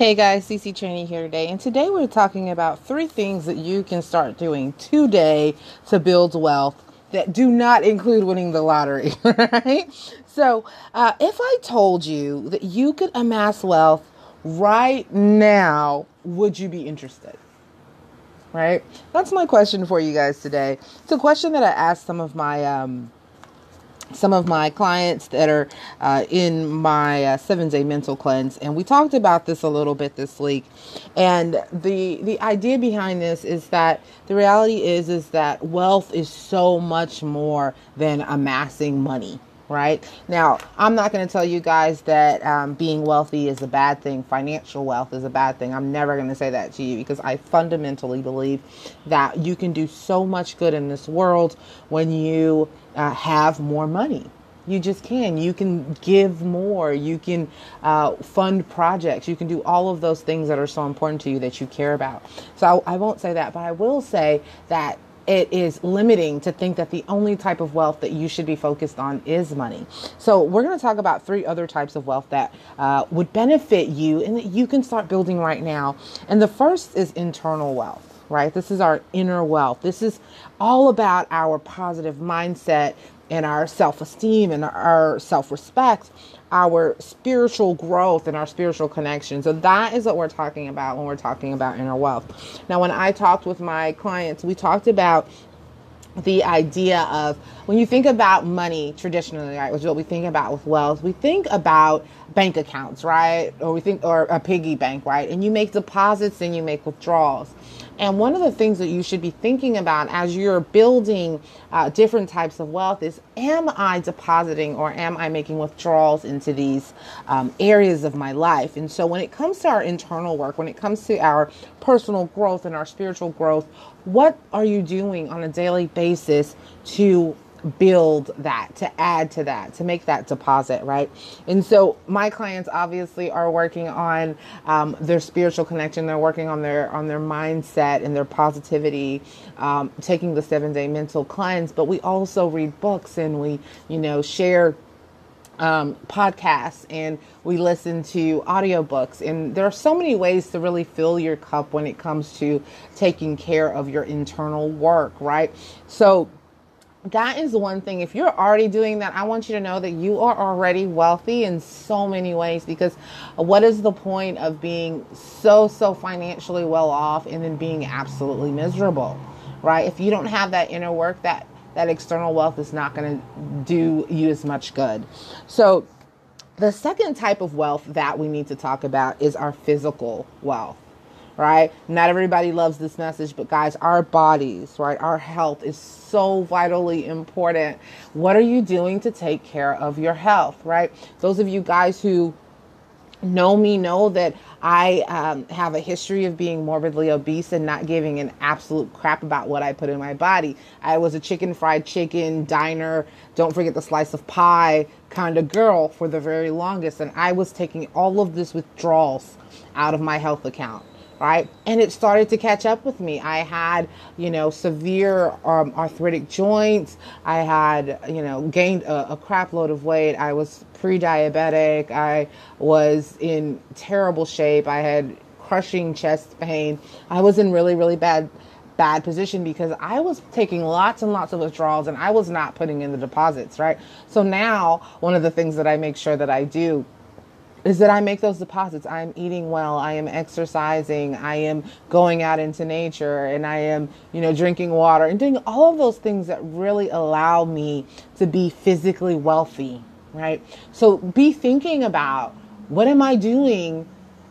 Hey guys, CC Training here today, and today we're talking about three things that you can start doing today to build wealth that do not include winning the lottery, right? So, uh, if I told you that you could amass wealth right now, would you be interested? Right? That's my question for you guys today. It's a question that I asked some of my um, some of my clients that are uh, in my uh, seven day mental cleanse and we talked about this a little bit this week. And the the idea behind this is that the reality is is that wealth is so much more than amassing money right now i'm not going to tell you guys that um, being wealthy is a bad thing financial wealth is a bad thing i'm never going to say that to you because i fundamentally believe that you can do so much good in this world when you uh, have more money. You just can. You can give more. You can uh, fund projects. You can do all of those things that are so important to you that you care about. So I, I won't say that, but I will say that it is limiting to think that the only type of wealth that you should be focused on is money. So, we're going to talk about three other types of wealth that uh, would benefit you and that you can start building right now. And the first is internal wealth right? This is our inner wealth. This is all about our positive mindset and our self esteem and our self respect, our spiritual growth and our spiritual connection. So, that is what we're talking about when we're talking about inner wealth. Now, when I talked with my clients, we talked about the idea of when you think about money traditionally, right, which is what we think about with wealth, we think about bank accounts, right? Or we think, or a piggy bank, right? And you make deposits and you make withdrawals. And one of the things that you should be thinking about as you're building uh, different types of wealth is am I depositing or am I making withdrawals into these um, areas of my life? And so when it comes to our internal work, when it comes to our personal growth and our spiritual growth, what are you doing on a daily basis to build that, to add to that, to make that deposit, right? And so my clients obviously are working on um, their spiritual connection. They're working on their on their mindset and their positivity, um, taking the seven day mental cleanse. But we also read books and we, you know, share. Um, podcasts and we listen to audiobooks and there are so many ways to really fill your cup when it comes to taking care of your internal work right so that is one thing. If you're already doing that, I want you to know that you are already wealthy in so many ways because what is the point of being so, so financially well off and then being absolutely miserable, right? If you don't have that inner work, that, that external wealth is not going to do you as much good. So, the second type of wealth that we need to talk about is our physical wealth right? Not everybody loves this message, but guys, our bodies, right? Our health is so vitally important. What are you doing to take care of your health, right? Those of you guys who know me know that I um, have a history of being morbidly obese and not giving an absolute crap about what I put in my body. I was a chicken fried chicken diner, don't forget the slice of pie kind of girl for the very longest. And I was taking all of this withdrawals out of my health account right? And it started to catch up with me. I had, you know, severe um, arthritic joints. I had, you know, gained a, a crap load of weight. I was pre diabetic. I was in terrible shape. I had crushing chest pain. I was in really, really bad bad position because I was taking lots and lots of withdrawals and I was not putting in the deposits, right? So now one of the things that I make sure that I do is that I make those deposits. I am eating well. I am exercising. I am going out into nature and I am, you know, drinking water and doing all of those things that really allow me to be physically wealthy, right? So be thinking about what am I doing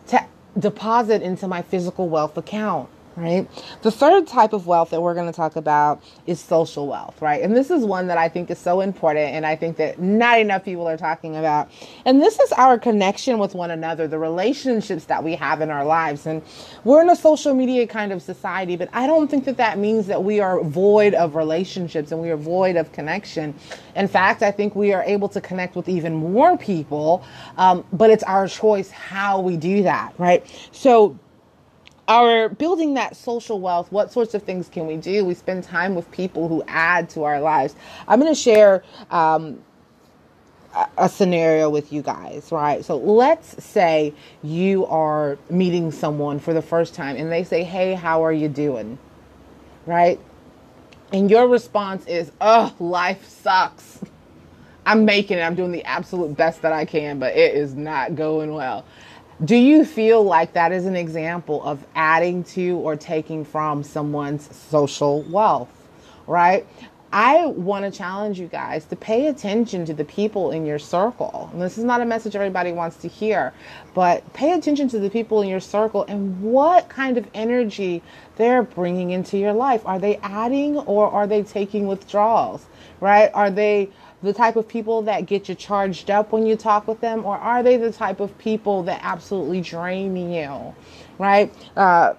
to deposit into my physical wealth account? Right? The third type of wealth that we're going to talk about is social wealth, right? And this is one that I think is so important and I think that not enough people are talking about. And this is our connection with one another, the relationships that we have in our lives. And we're in a social media kind of society, but I don't think that that means that we are void of relationships and we are void of connection. In fact, I think we are able to connect with even more people, um, but it's our choice how we do that, right? So, our building that social wealth what sorts of things can we do we spend time with people who add to our lives i'm going to share um, a scenario with you guys, right? So let's say you are meeting someone for the first time and they say, Hey, how are you doing? Right? And your response is, Oh, life sucks. I'm making it. I'm doing the absolute best that I can, but it is not going well. Do you feel like that is an example of adding to or taking from someone's social wealth? Right? I want to challenge you guys to pay attention to the people in your circle. And this is not a message everybody wants to hear, but pay attention to the people in your circle and what kind of energy they're bringing into your life. Are they adding or are they taking withdrawals? Right? Are they the type of people that get you charged up when you talk with them, or are they the type of people that absolutely drain you? Right? Uh,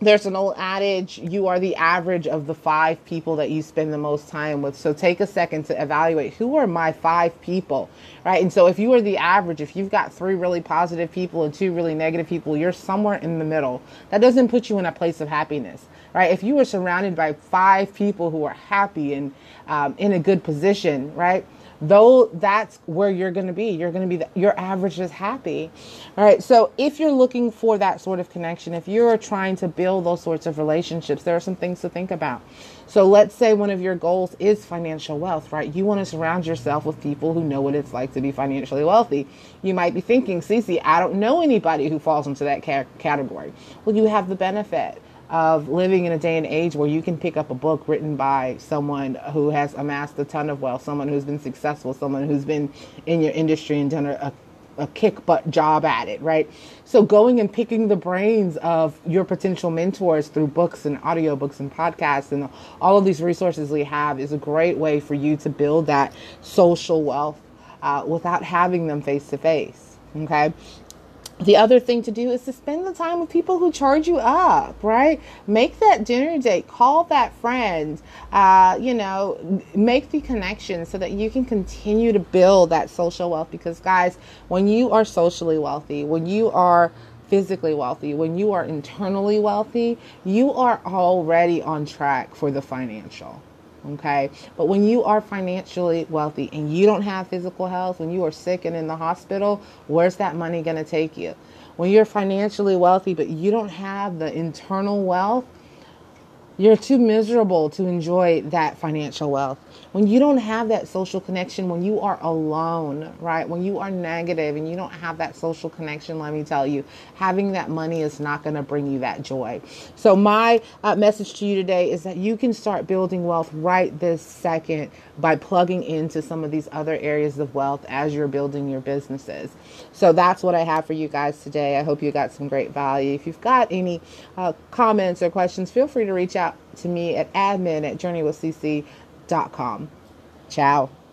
there's an old adage you are the average of the five people that you spend the most time with. So take a second to evaluate who are my five people right? And so if you are the average if you've got three really positive people and two really negative people you're somewhere in the middle. That doesn't put you in a place of happiness right? If you are surrounded by five people who are happy and um, in a good position right though that's where you're going to be. You're going to be the, your average is happy. All right so if you're looking for that sort of connection if you're trying to build those sorts of relationships there are some things to think about. So let's say one of your goals is financial wealth right? You want to surround yourself with people who know what it's like to be financially wealthy. You might be thinking Cece I don't know anybody who falls into that ca- category. Well you have the benefit of living in a day and age where you can pick up a book written by someone who has amassed a ton of wealth, someone who's been successful, someone who's been in your industry and done a, a kick butt job at it, right? So going and picking the brains of your potential mentors through books and audiobooks and podcasts and all of these resources we have is a great way for you to build that social wealth uh, without having them face to face. Okay the other thing to do is to spend the time with people who charge you up, right? Make that dinner date, call that friend, uh, you know, make the connection so that you can continue to build that social wealth. Because, guys, when you are socially wealthy, when you are physically wealthy, when you are internally wealthy, you are already on track for the financial okay? But when you are financially wealthy and you don't have physical health, when you are sick and in the hospital, where's that money going to take you? When you're financially wealthy but you don't have the internal wealth, you're too miserable to enjoy that financial wealth. When you don't have that social connection, when you are alone, right? When you are negative and you don't have that social connection, let me tell you, having that money is not going to bring you that joy. So, my uh, message to you today is that you can start building wealth right this second by plugging into some of these other areas of wealth as you're building your businesses. So, that's what I have for you guys today. I hope you got some great value. If you've got any uh, comments or questions, feel free to reach out to me at admin at journeywithcc.com. Ciao.